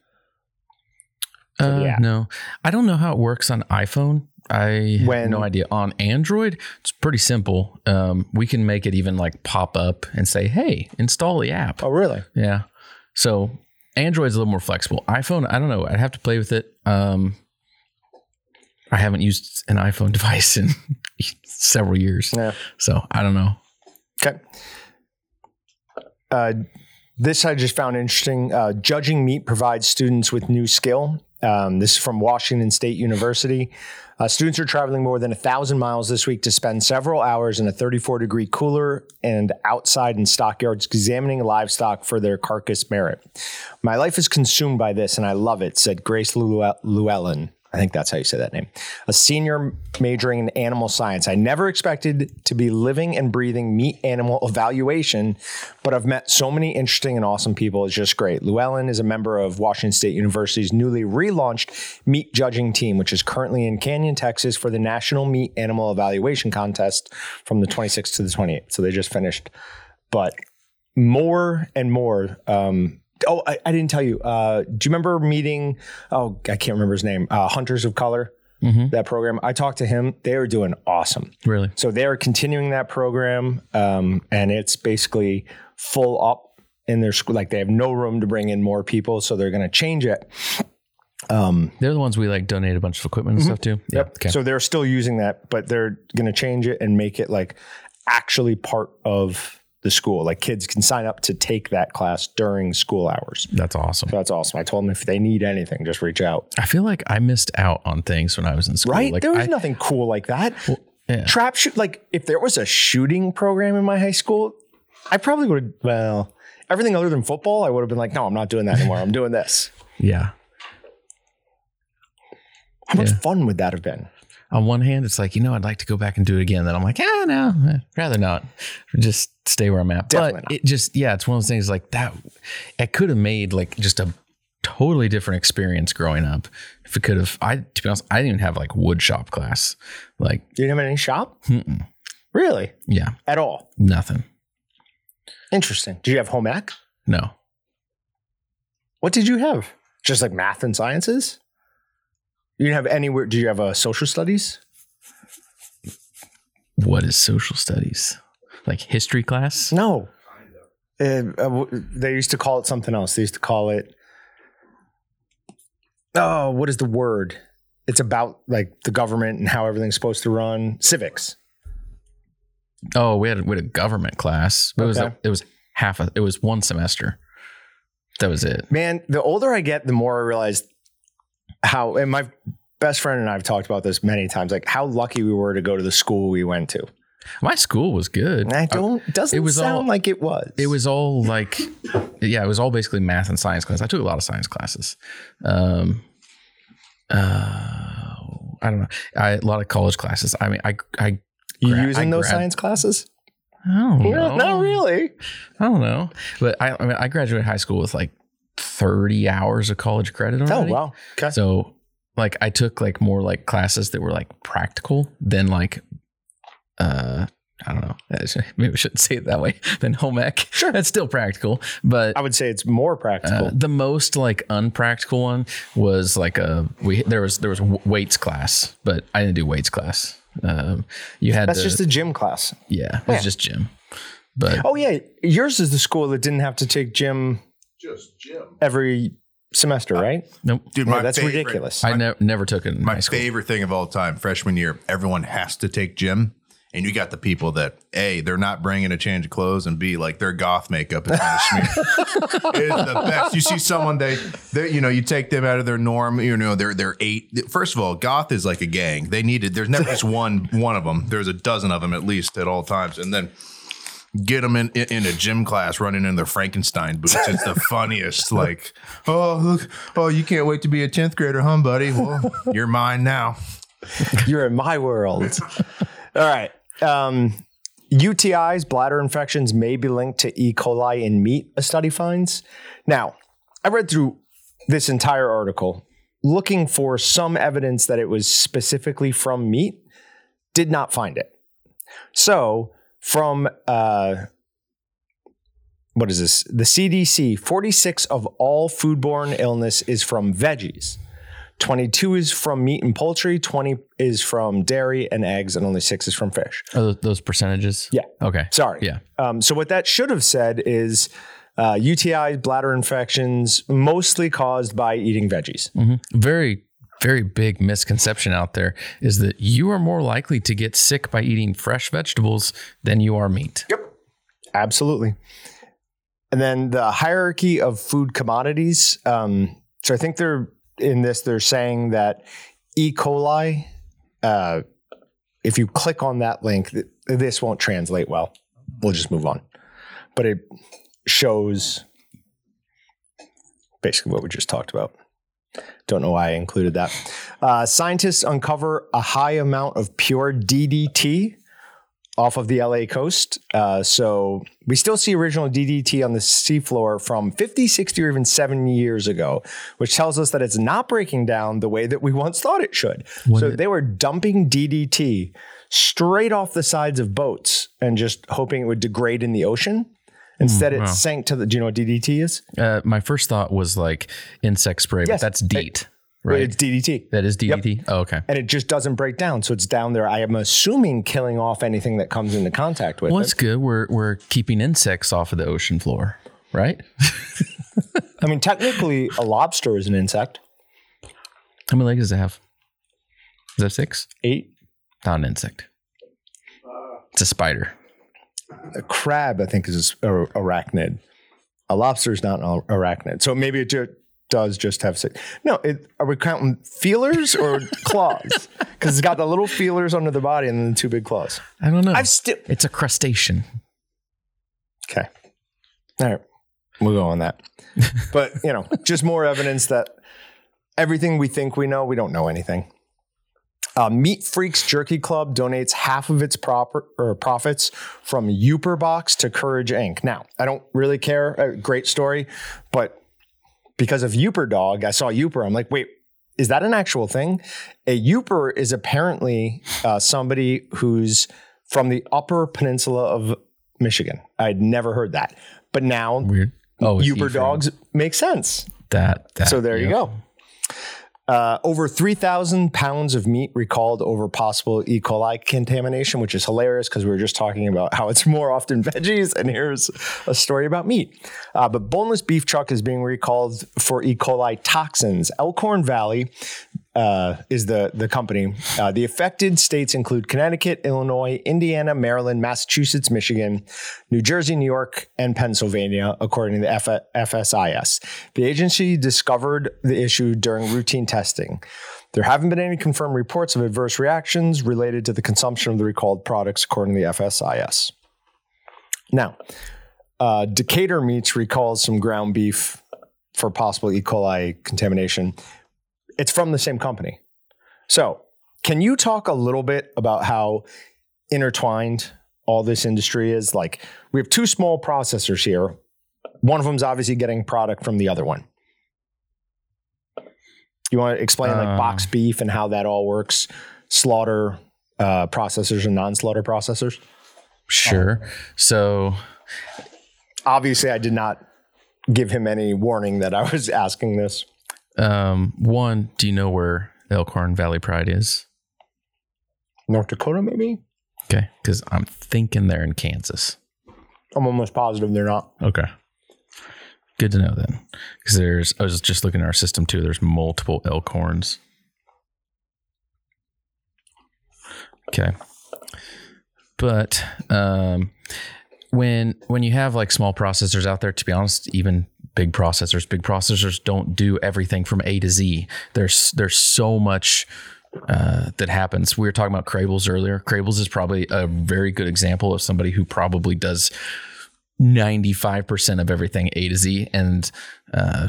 Uh, app. no, I don't know how it works on iPhone. I When- have no idea. On Android, it's pretty simple. Um, we can make it even like pop up and say, "Hey, install the app." Oh, really? Yeah. So Android's a little more flexible. iPhone, I don't know. I'd have to play with it. Um, I haven't used an iPhone [laughs] device in several years, Yeah. so I don't know. Okay. Uh, this I just found interesting. Uh, judging meat provides students with new skill. Um, this is from Washington State University. Uh, students are traveling more than a thousand miles this week to spend several hours in a 34 degree cooler and outside in stockyards examining livestock for their carcass merit. My life is consumed by this, and I love it," said Grace Llew- Llewellyn. I think that's how you say that name. A senior majoring in animal science. I never expected to be living and breathing meat animal evaluation, but I've met so many interesting and awesome people. It's just great. Llewellyn is a member of Washington State University's newly relaunched meat judging team, which is currently in Canyon, Texas for the National Meat Animal Evaluation Contest from the 26th to the 28th. So they just finished. But more and more. Um, oh, I, I didn't tell you. Uh, do you remember meeting? Oh, I can't remember his name. Uh, Hunters of Color. That program. I talked to him. They are doing awesome. Really? So they are continuing that program, um, and it's basically full up in their school. Like they have no room to bring in more people, so they're going to change it. Um, They're the ones we like donate a bunch of equipment and stuff to. Yeah. Okay. so they're still using that, but they're going to change it and make it like actually part of the school. Like kids can sign up to take that class during school hours. That's awesome. So that's awesome. I told them if they need anything, just reach out. I feel like I missed out on things when I was in school. Right? Like there was I, nothing cool like that. yeah. Trap shoot. Like if there was a shooting program in my high school, I probably would. Have well, everything other than football, I would have been like, no, I'm not doing that anymore. I'm doing this. [laughs] yeah. How much Yeah. fun would that have been? On one hand, it's like, you know, I'd like to go back and do it again. Then I'm like, ah, no, eh, rather not. Just stay where I'm at. Definitely but not. it just, yeah, it's one of those things like that. It could have made like just a totally different experience growing up. If it could have, I, to be honest, I didn't even have like wood shop class. Like, You didn't have any shop? mm-mm. Really? yeah, At all? nothing. Interesting. Did you have home ec? No. What did you have? Just like math and sciences? You didn't have anywhere. Do you have a social studies? What is social studies? Like history class? No. Uh, uh, w- they used to call it something else. They used to call it. Oh, what is the word? It's about like the government and how everything's supposed to run. Civics. Oh, we had, we had a government class. It was, Okay. it was half a, it was one semester. That was it. Man, the older I get, the more I realize how. And my best friend and I have talked about this many times. Like how lucky we were to go to the school we went to. My school was good. I don't. It doesn't It was sound all- like it was. It was all like, yeah, it was all basically math and science class. I took a lot of science classes. Um, uh, I don't know. I, a lot of college classes. I mean, I, I, You gra- using I those grad- science classes? I don't know. Not really. I don't know. But I, I mean, I graduated high school with like 30 hours of college credit Oh wow. Okay. So like I took like more like classes that were like practical than like uh I don't know. Maybe I shouldn't say it that way. [laughs] Than home ec. Sure. That's still practical. But I would say it's more practical. uh, the most like unpractical one was like a we there was there was weights class, but I didn't do weights class. Um, you had That's to, just a gym class. yeah, it was Yeah. just gym. But Oh yeah, yours is the school that didn't have to take gym Just Jim. every semester, uh, right? nope, Dude, Yeah, my that's favorite- ridiculous. I never never took it in My high favorite thing of all time, freshman year, everyone has to take gym. And you got the people that A, they're not bringing a change of clothes, and B, like their goth makeup is kind of smeared. it's the best. You see someone they, they, you know, you take them out of their norm. You know, they're they're eight. First of all, goth is like a gang. They needed. There's never just one one of them. There's a dozen of them at least at all times, and then get them in, in a gym class running in their Frankenstein boots. It's the [laughs] funniest. Like, oh look, oh you can't wait to be a tenth grader, huh, buddy? Well, you're mine now. [laughs] You're in my world. All right. Um, UTIs, bladder infections, may be linked to E. coli in meat, a study finds. Now, I read through this entire article looking for some evidence that it was specifically from meat, did not find it. So, from uh, what is this? The CDC 46 of all foodborne illness is from veggies. 22 is from meat and poultry, 20 is from dairy and eggs, and only six is from fish. Oh, those, percentages. Yeah. Okay. Sorry. Yeah. Um, so what that should have said is uh, UTIs, bladder infections, mostly caused by eating veggies. Very, very big misconception out there is that you are more likely to get sick by eating fresh vegetables than you are meat. Yep. Absolutely. And then the hierarchy of food commodities. Um, so I think they're in this, they're saying that E. coli, uh, if you click on that link, th- this won't translate well. We'll just move on. But it shows basically what we just talked about. Don't know why I included that. Uh, scientists uncover a high amount of pure DDT off of the LA coast. Uh, so we still see original DDT on the seafloor from 50, 60, or even 70 years ago, which tells us that it's not breaking down the way that we once thought it should. so they were dumping DDT straight off the sides of boats and just hoping it would degrade in the ocean. Instead, it sank to the. Do you know what DDT is? Uh, my first thought was like insect spray, Yes. but that's DEET, right? It's DDT. that is DDT. Oh, okay. And it just doesn't break down. So it's down there. I am assuming killing off anything that comes into contact with Well, it. it's good. We're we're keeping insects off of the ocean floor, right? [laughs] I mean, technically, a lobster is an insect. How many legs does it have? Is that six? Eight. Not an insect. It's a spider. A crab, I think, is a arachnid. A lobster is not an arachnid. So maybe it ju- does just have six. No, it, are we counting feelers or [laughs] claws? Because it's got the little feelers under the body and then the two big claws. I don't know. I've still. it's a crustacean. Okay. All right. We'll go on that. [laughs] but, you know, just more evidence that everything we think we know, we don't know anything. Uh, Meat Freaks Jerky Club donates half of its proper, or profits from Yooper Box to Courage Inc. Now, I don't really care. A great story, but because of Uper Dog, I saw Yooper. I'm like, wait, is that an actual thing? A Yooper is apparently uh, somebody who's from the Upper Peninsula of Michigan. I'd never heard that, but now Weird. Oh, Uber dogs make sense. That, that. So there you go. Uh, over 3,000 pounds of meat recalled over possible E. coli contamination, which is hilarious because we were just talking about how it's more often [laughs] veggies. And here's a story about meat. Uh, but boneless beef chuck is being recalled for E. coli toxins. Elkhorn Valley uh, is the, the company. Uh, the affected states include Connecticut, Illinois, Indiana, Maryland, Massachusetts, Michigan, New Jersey, New York, and Pennsylvania, according to the F- FSIS. The agency discovered the issue during routine testing. There haven't been any confirmed reports of adverse reactions related to the consumption of the recalled products, according to the FSIS. Now, uh, Decatur Meats recalls some ground beef for possible E. coli contamination. It's from the same company. So, can you talk a little bit about how intertwined all this industry is? Like, we have two small processors here. One of them's obviously getting product from the other one. You want to explain like Uh. box beef and how that all works, slaughter uh, processors and non-slaughter processors? Sure. So Obviously, I did not give him any warning that I was [laughs] asking this. Um, one, do you know where Elkhorn Valley Pride is? North Dakota, maybe? Okay, because I'm thinking they're in Kansas. I'm almost positive they're not. Okay, good to know then, because there's. I was just looking at our system too. There's multiple Elkhorns. Okay, but um, when when you have like small processors out there, to be honest, even big processors, big processors don't do everything from A to Z. There's there's so much uh, that happens. We were talking about Krehbiels earlier. Krehbiels is probably a very good example of somebody who probably does 95% of everything A to Z. And uh,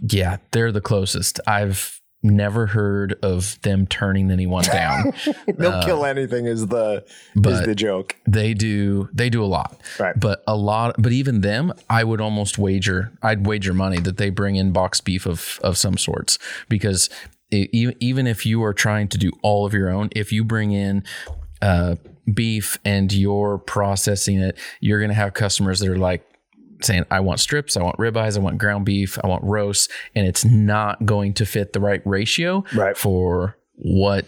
yeah, they're the closest. I've never heard of them turning anyone down. [laughs] They'll kill anything is the is the joke. they do they do a lot. Right. But a lot but even them, I would almost wager I'd wager money that they bring in boxed beef of of some sorts because even even if you are trying to do all of your own, if you bring in uh, beef and you're processing it, you're going to have customers that are like, saying I want strips, I want ribeyes, I want ground beef, I want roast, and it's not going to fit the right ratio Right. for what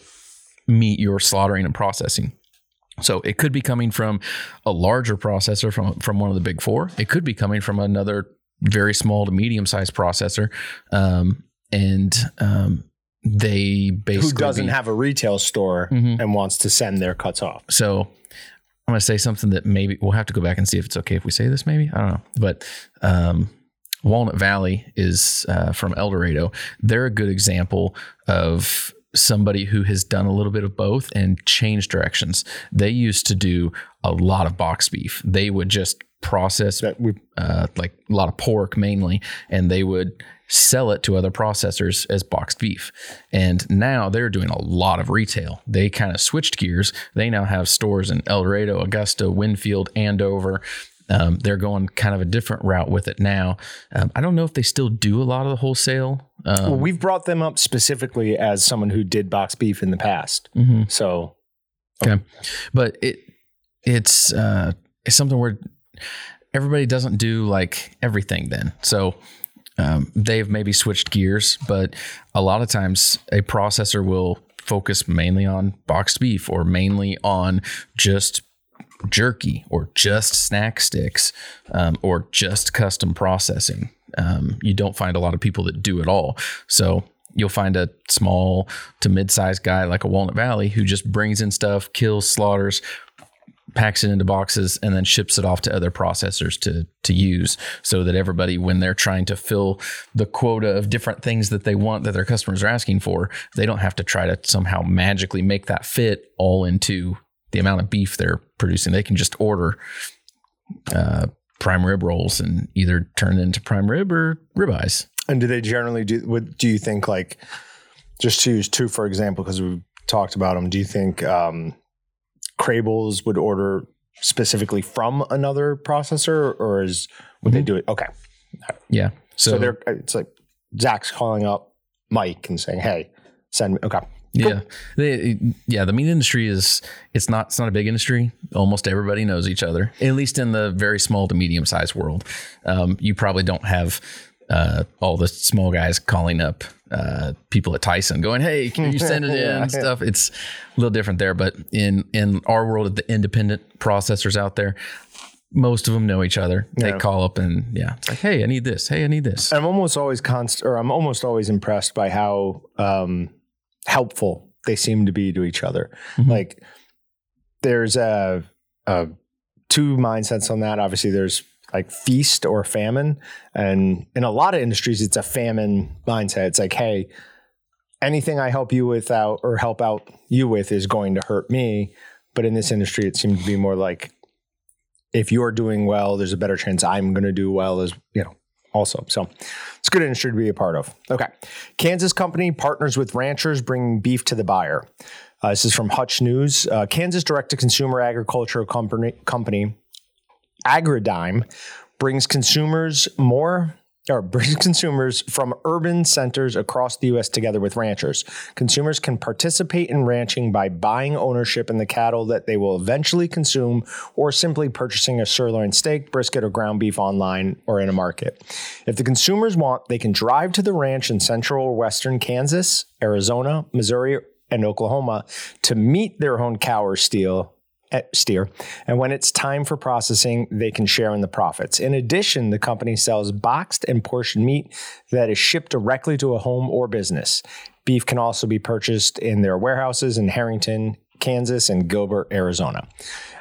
meat you're slaughtering and processing. So it could be coming from a larger processor from from one of the big four. It could be coming from another very small to medium sized processor, um, and um, they basically Who doesn't be- have a retail store Mhm. and wants to send their cuts off? So I'm going to say something that maybe we'll have to go back and see if it's okay if we say this. Maybe I don't know, but um, Walnut Valley is uh, from El Dorado. They're a good example of somebody who has done a little bit of both and changed directions. They used to do a lot of box beef. They would just process uh, like a lot of pork mainly, and they would sell it to other processors as boxed beef. And now they're doing a lot of retail. They kind of switched gears. They now have stores in El Dorado, Augusta, Winfield, Andover. Um, they're going kind of a different route with it now. Um, I don't know if they still do a lot of the wholesale. Um, well, we've brought them up specifically as someone who did box beef in the past. mhm. So Okay, but it it's uh, it's something where everybody doesn't do like everything. Then so um, they've maybe switched gears, but a lot of times a processor will focus mainly on boxed beef or mainly on just jerky or just snack sticks um, or just custom processing. Um, you don't find a lot of people that do it all. So you'll find a small to mid-sized guy like a Walnut Valley who just brings in stuff, kills, slaughters, packs it into boxes, and then ships it off to other processors to to use, so that everybody, when they're trying to fill the quota of different things that they want that their customers are asking for, they don't have to try to somehow magically make that fit all into the amount of beef they're producing. They can just order uh, prime rib rolls and either turn it into prime rib or ribeyes. And do they generally do? What do you think? Like, just to use two for example, because we've talked about them. Do you think um, Krehbiels would order specifically from another processor, or is would they do it? Okay, Yeah. so, So, they're it's like Zach's calling up Mike and saying, "Hey, send me." Okay, Yeah, They- yeah. The meat industry is it's not it's not a big industry. Almost everybody knows each other, at least in the very small to medium sized world. Um, you probably don't have uh, all the small guys calling up uh, people at Tyson, going, "Hey, can you send it in?" [laughs] And stuff. It's a little different there, but in in our world of the independent processors out there. Most of them know each other. They Yeah. call up and yeah, it's like, hey, I need this. Hey, I need this. I'm almost always const, or I'm almost always impressed by how um, helpful they seem to be to each other. Mhm. Like, there's a, a two mindsets on that. Obviously, there's like feast or famine, and in a lot of industries, it's a famine mindset. It's like, hey, anything I help you without or help out you with is going to hurt me. But in this industry, it seems to be more like if you're doing well, there's a better chance I'm going to do well as you know. Also, so it's a good industry to be a part of. Okay, Kansas company partners with ranchers bringing beef to the buyer. Uh, this is from Hutch News. Uh, Kansas direct-to-consumer agricultural company company Agridime brings consumers more or brings [laughs] consumers from urban centers across the U.S. together with ranchers. Consumers can participate in ranching by buying ownership in the cattle that they will eventually consume or simply purchasing a sirloin steak, brisket, or ground beef online or in a market. If the consumers want, they can drive to the ranch in central or western Kansas, Arizona, Missouri, and Oklahoma to meet their own cow or steel eh, steer. And when it's time for processing, they can share in the profits. In addition, the company sells boxed and portioned meat that is shipped directly to a home or business. Beef can also be purchased in their warehouses in Harrington, Kansas, and Gilbert, Arizona.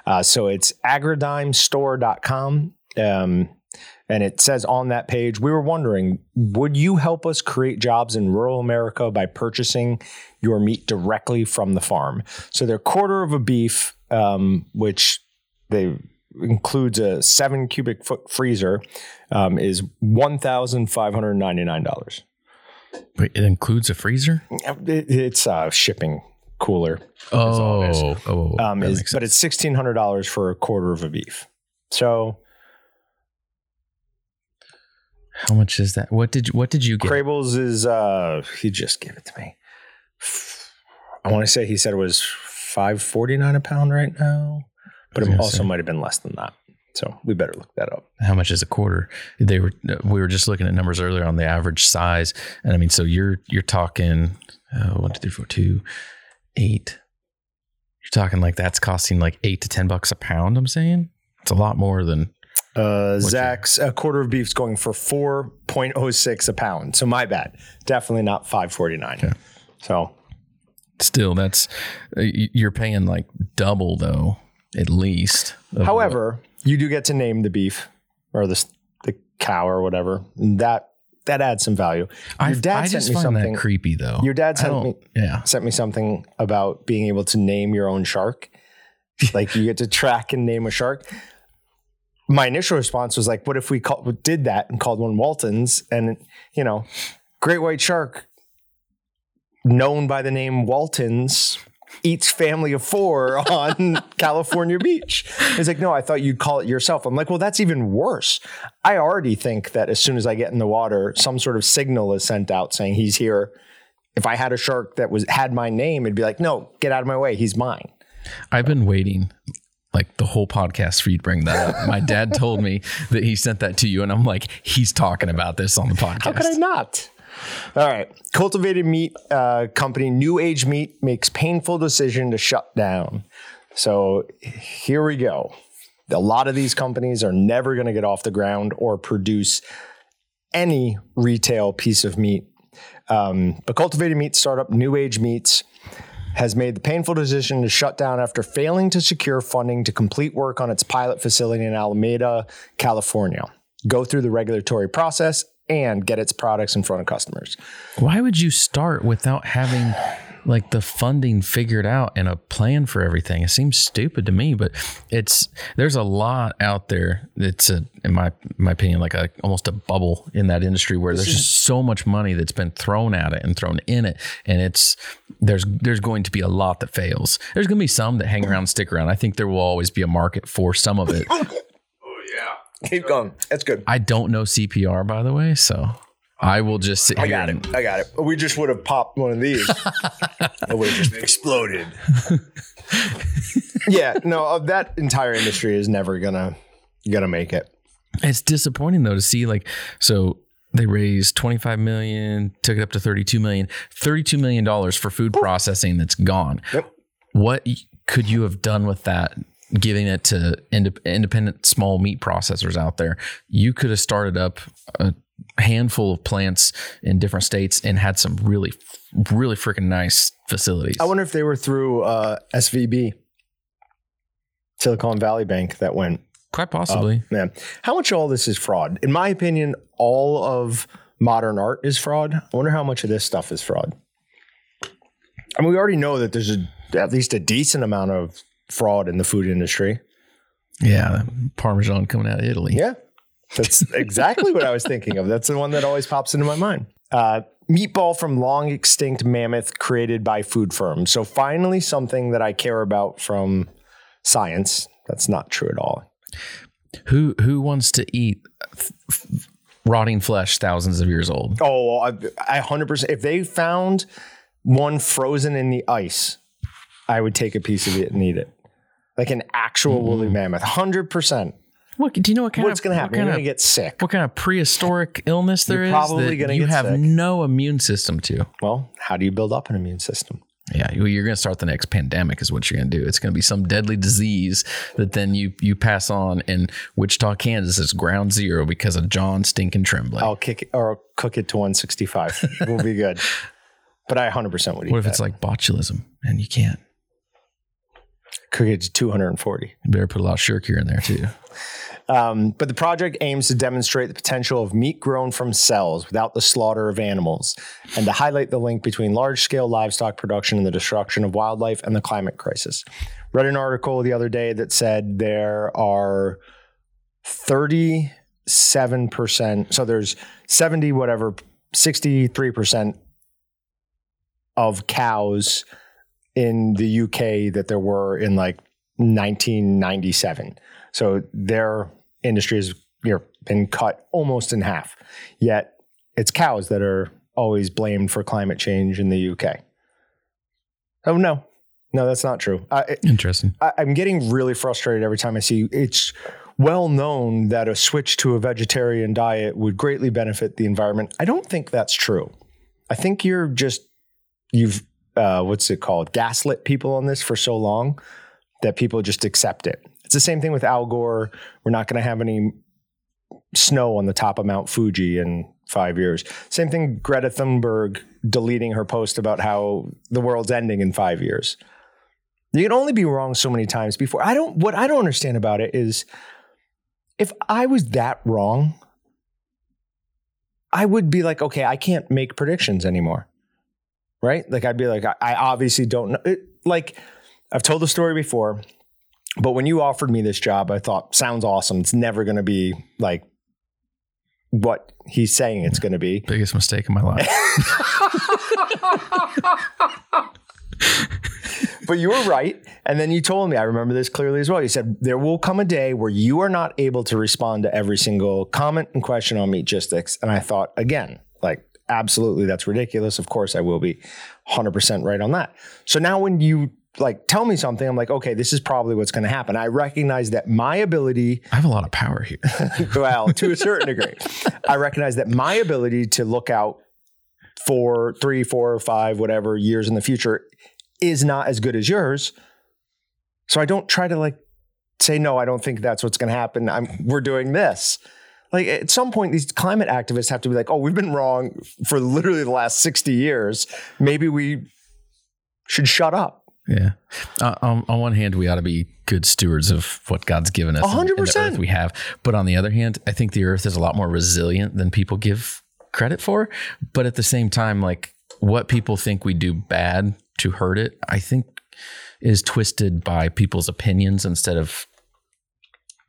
Uh, so it's agridimestore.com. Um, and it says on that page, we were wondering, would you help us create jobs in rural America by purchasing your meat directly from the farm? So their quarter of a beef, um, which they includes a seven cubic foot freezer, um, is one thousand five hundred ninety nine dollars. Wait, it includes a freezer. It, it's a shipping cooler, Oh, oh, oh, um, that is, makes but it's sixteen hundred dollars for a quarter of a beef. So How much is that? What did you, what did you get? Krehbiels is uh he just gave it to me. I want to say he said it was five forty nine a pound right now, but it also say. might have been less than that. So we better look that up. How much is a quarter? They were we were just looking at numbers earlier on the average size, and I mean, so you're you're talking uh, one, two, three, four, two, eight. You're talking like that's costing like eight to ten bucks a pound. I'm saying it's a lot more than Uh, Zach's a quarter of beef's going for 4.06 a pound. So my bad. Definitely not 549. So still. That's uh, you're paying like double though, at least. However, you do get to name the beef or the the cow or whatever. And that that adds some value. Your dad I sent just me something. that creepy though. Your dad sent me Yeah, sent me something about being able to name your own shark. [laughs] like you get to track and name a shark. My initial response was like, "What if we call, did that and called one Waltons?" And you know, great white shark, known by the name Waltons, eats family of four [laughs] on California Beach. He's like, "No, I thought you'd call it yourself." I'm like, "Well, that's even worse. I already think that as soon as I get in the water, some sort of signal is sent out saying he's here." if I had a shark that was had my name, it'd be like, no, get out of my way. He's mine. I've been waiting like the whole podcast for you to bring that up. My dad told me that he sent that to you, and I'm like, he's talking about this on the podcast. How could I not? All right. Cultivated meat uh, company New Age Meat makes painful decision to shut down. So here we go. A lot of these companies are never going to get off the ground or produce any retail piece of meat. Um, but cultivated meat startup New Age Meats has made the painful decision to shut down after failing to secure funding to complete work on its pilot facility in Alameda, California, go through the regulatory process, and get its products in front of customers. Why would you start without having like the funding figured out and a plan for everything? It seems stupid to me, but it's there's a lot out there. It's a, in my my opinion, like a almost a bubble in that industry where there's just so much money that's been thrown at it and thrown in it, and it's there's there's going to be a lot that fails. There's going to be some that hang around, and stick around. I think there will always be a market for some of it. [laughs] Keep going. That's good. I don't know CPR by the way, so I will just sit I got it. I got it. We just would have popped one of these. [laughs] it would have just exploded. yeah, no, uh, that entire industry is never gonna gonna make it. It's disappointing though to see like so they raised 25 million, took it up to 32 million, 32 million dollars for food processing that's gone. Yep. What could you have done with that? Giving it to ind- independent small meat processors out there, you could have started up a handful of plants in different states and had some really, really freaking nice facilities. I wonder if they were through uh, SVB, Silicon Valley Bank, that went. Quite possibly. Man, how much of all this is fraud? In my opinion, all of modern art is fraud. I wonder how much of this stuff is fraud. I mean, we already know that there's a, at least a decent amount of fraud in the food industry. yeah, Parmesan coming out of Italy. Yeah, that's [laughs] exactly what I was thinking of. That's the one that always pops into my mind. Uh, meatball from long extinct mammoth created by food firms. So finally, something that I care about from science. That's not true at all. Who who wants to eat f- f- rotting flesh thousands of years old? Oh, I, I 100%. If they found one frozen in the ice, I would take a piece of it and eat it. Like an actual woolly mm-hmm. mammoth. 100%. What do you know? What kind What's going to what happen? You're going to get sick. what kind of prehistoric illness there You're is probably gonna you get have sick. no immune system to. Well, how do you build up an immune system? Yeah, you- you're going to start the next pandemic is what you're going to do. It's going to be some deadly disease that then you you pass on in Wichita, Kansas is ground zero because of Jon Stinking Tremblay. I'll kick it or cook it to 165. we'll be good. [laughs] But I 100% would eat what if that. it's like botulism and you can't? To 240? You better put a lot of shirk in there too. [laughs] Um, but the project aims to demonstrate the potential of meat grown from cells without the slaughter of animals and to highlight the link between large scale livestock production and the destruction of wildlife and the climate crisis. Read an article the other day that said there are 37%, so there's 70, whatever, 63% of cows in the UK that there were in like 1997. So their industry has you know, been cut almost in half. Yet it's cows that are always blamed for climate change in the UK. Oh no, no, that's not true. I, Interesting. I, I'm getting really frustrated every time I see it's well known that a switch to a vegetarian diet would greatly benefit the environment. I don't think that's true. I think you're just you've uh, what's it called gaslit people on this for so long that people just accept it. It's the same thing with Al Gore. We're not going to have any snow on the top of Mount Fuji in five years. Same thing, Greta Thunberg deleting her post about how the world's ending in five years. You can only be wrong so many times before. I don't. What I don't understand about it is, if I was that wrong, I would be like, okay, I can't make predictions anymore, right? Like I'd be like, I, I obviously don't know. It, like I've told the story before, but when you offered me this job, I thought sounds awesome. It's never going to be like what he's saying it's going to be. Biggest mistake in my life. [laughs] but you were right. And then you told me, I remember this clearly as well. You said, there will come a day where you are not able to respond to every single comment and question on Meatgistics. And I thought, again, like, absolutely, that's ridiculous. Of course, I will be 100% right on that. So now when you like tell me something, I'm like, okay, this is probably what's going to happen. I recognize that my ability, I have a lot of power here. [laughs] well, to a certain degree, I recognize that my ability to look out for three, four, five, whatever years in the future is not as good as yours. So I don't try to like say, no, I don't think that's what's going to happen. I'm, we're doing this. Like at some point, these climate activists have to be like, oh, we've been wrong for literally the last 60 years. Maybe we should shut up. Yeah. Uh, on, on, one hand, we ought to be good stewards of what God's given us. 100%. And, and the earth we have. But on the other hand, I think the earth is a lot more resilient than people give credit for. But at the same time, like what people think we do bad to hurt it, I think is twisted by people's opinions instead of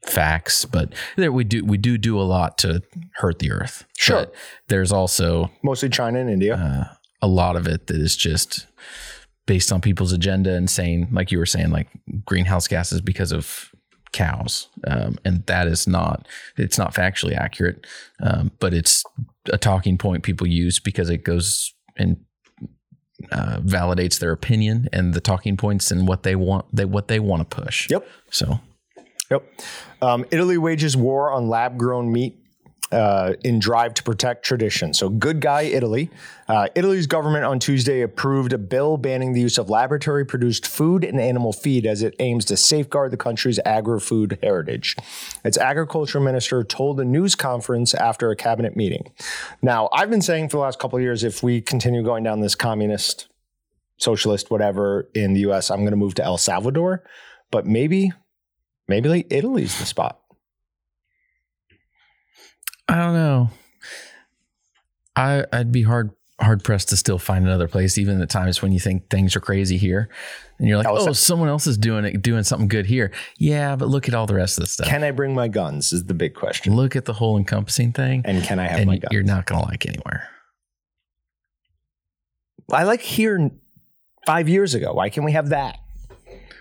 facts. But there we do we do do a lot to hurt the earth. Sure. But there's also mostly China and India. Uh, a lot of it that is just based on people's agenda and saying, like you were saying, like greenhouse gases because of cows, um, and that is not it's not factually accurate, um, but it's a talking point people use because it goes and uh, validates their opinion and the talking points and what they want they what they want to push. Yep. So. Yep. Um, Italy wages war on lab grown meat uh, in drive to protect tradition. So, good guy, Italy. Uh, Italy's government on Tuesday approved a bill banning the use of laboratory produced food and animal feed as it aims to safeguard the country's agri food heritage. Its agriculture minister told a news conference after a cabinet meeting. Now, I've been saying for the last couple of years if we continue going down this communist, socialist, whatever in the US, I'm going to move to El Salvador. But maybe, maybe like Italy's the spot. I don't know. I I'd be hard hard pressed to still find another place, even at times when you think things are crazy here, and you're like, oh, someone else is doing it, doing something good here. Yeah, but look at all the rest of the stuff. Can I bring my guns? Is the big question. Look at the whole encompassing thing, and can I have my guns? You're not gonna like anywhere. I like here five years ago. Why can't we have that?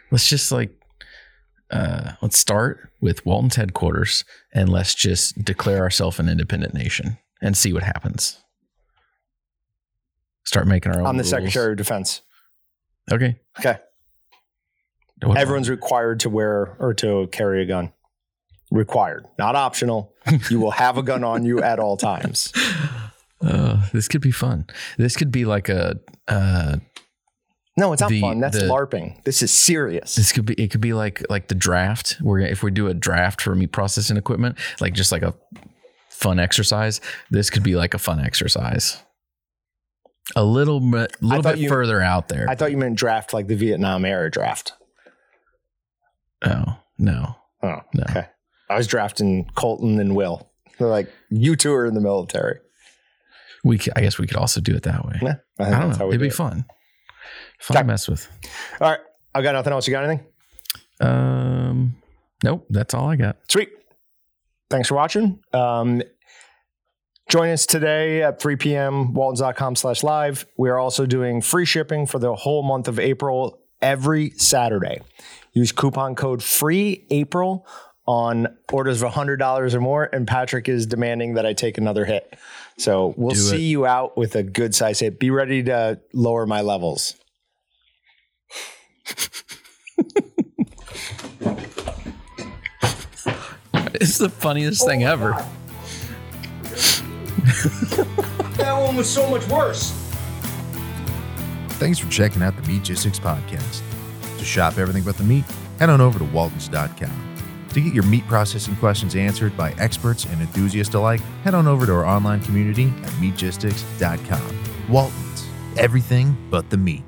Let's just like uh, let's start with Walton's headquarters and let's just declare ourselves an independent nation and see what happens. Start making our own. I'm the rules. Secretary of Defense. Okay. Okay. What Everyone's required to wear or to carry a gun. Required, not optional. [laughs] you will have a gun on you at all times. [laughs] Uh, this could be fun. This could be like a uh, no, it's not The- fun. That's the- LARPing. This is serious. This could be it could be like like the draft where if we do a draft for meat processing equipment, like just like a fun exercise, this could be like a fun exercise. A little bit little bit you- further out there. I thought you meant draft like the Vietnam era draft. oh, no. Oh, No. okay. I was drafting Colton and Will. They're like, you two are in the military. We I guess we could also do it that way. Yeah, I, I, don't know. It'd be it. fun. Fun to mess with. All right. I got nothing else. You got anything? Um nope, that's all I got. Sweet. Thanks for watching. Um, join us today at 3 p.m. waltons.com slash live. We are also doing free shipping for the whole month of April every Saturday. Use coupon code FREE APRIL on orders of $100 or more. And Patrick is demanding that I take another hit. So we'll Do see it. you out with a good size hit. Be ready to lower my levels. It's the funniest thing oh ever. that one was so much worse. Thanks for checking out the Meatgistics podcast. To shop everything but the meat, head on over to waltons.com. To get your meat processing questions answered by experts and enthusiasts alike, head on over to our online community at meatgistics.com. Waltons, everything but the meat.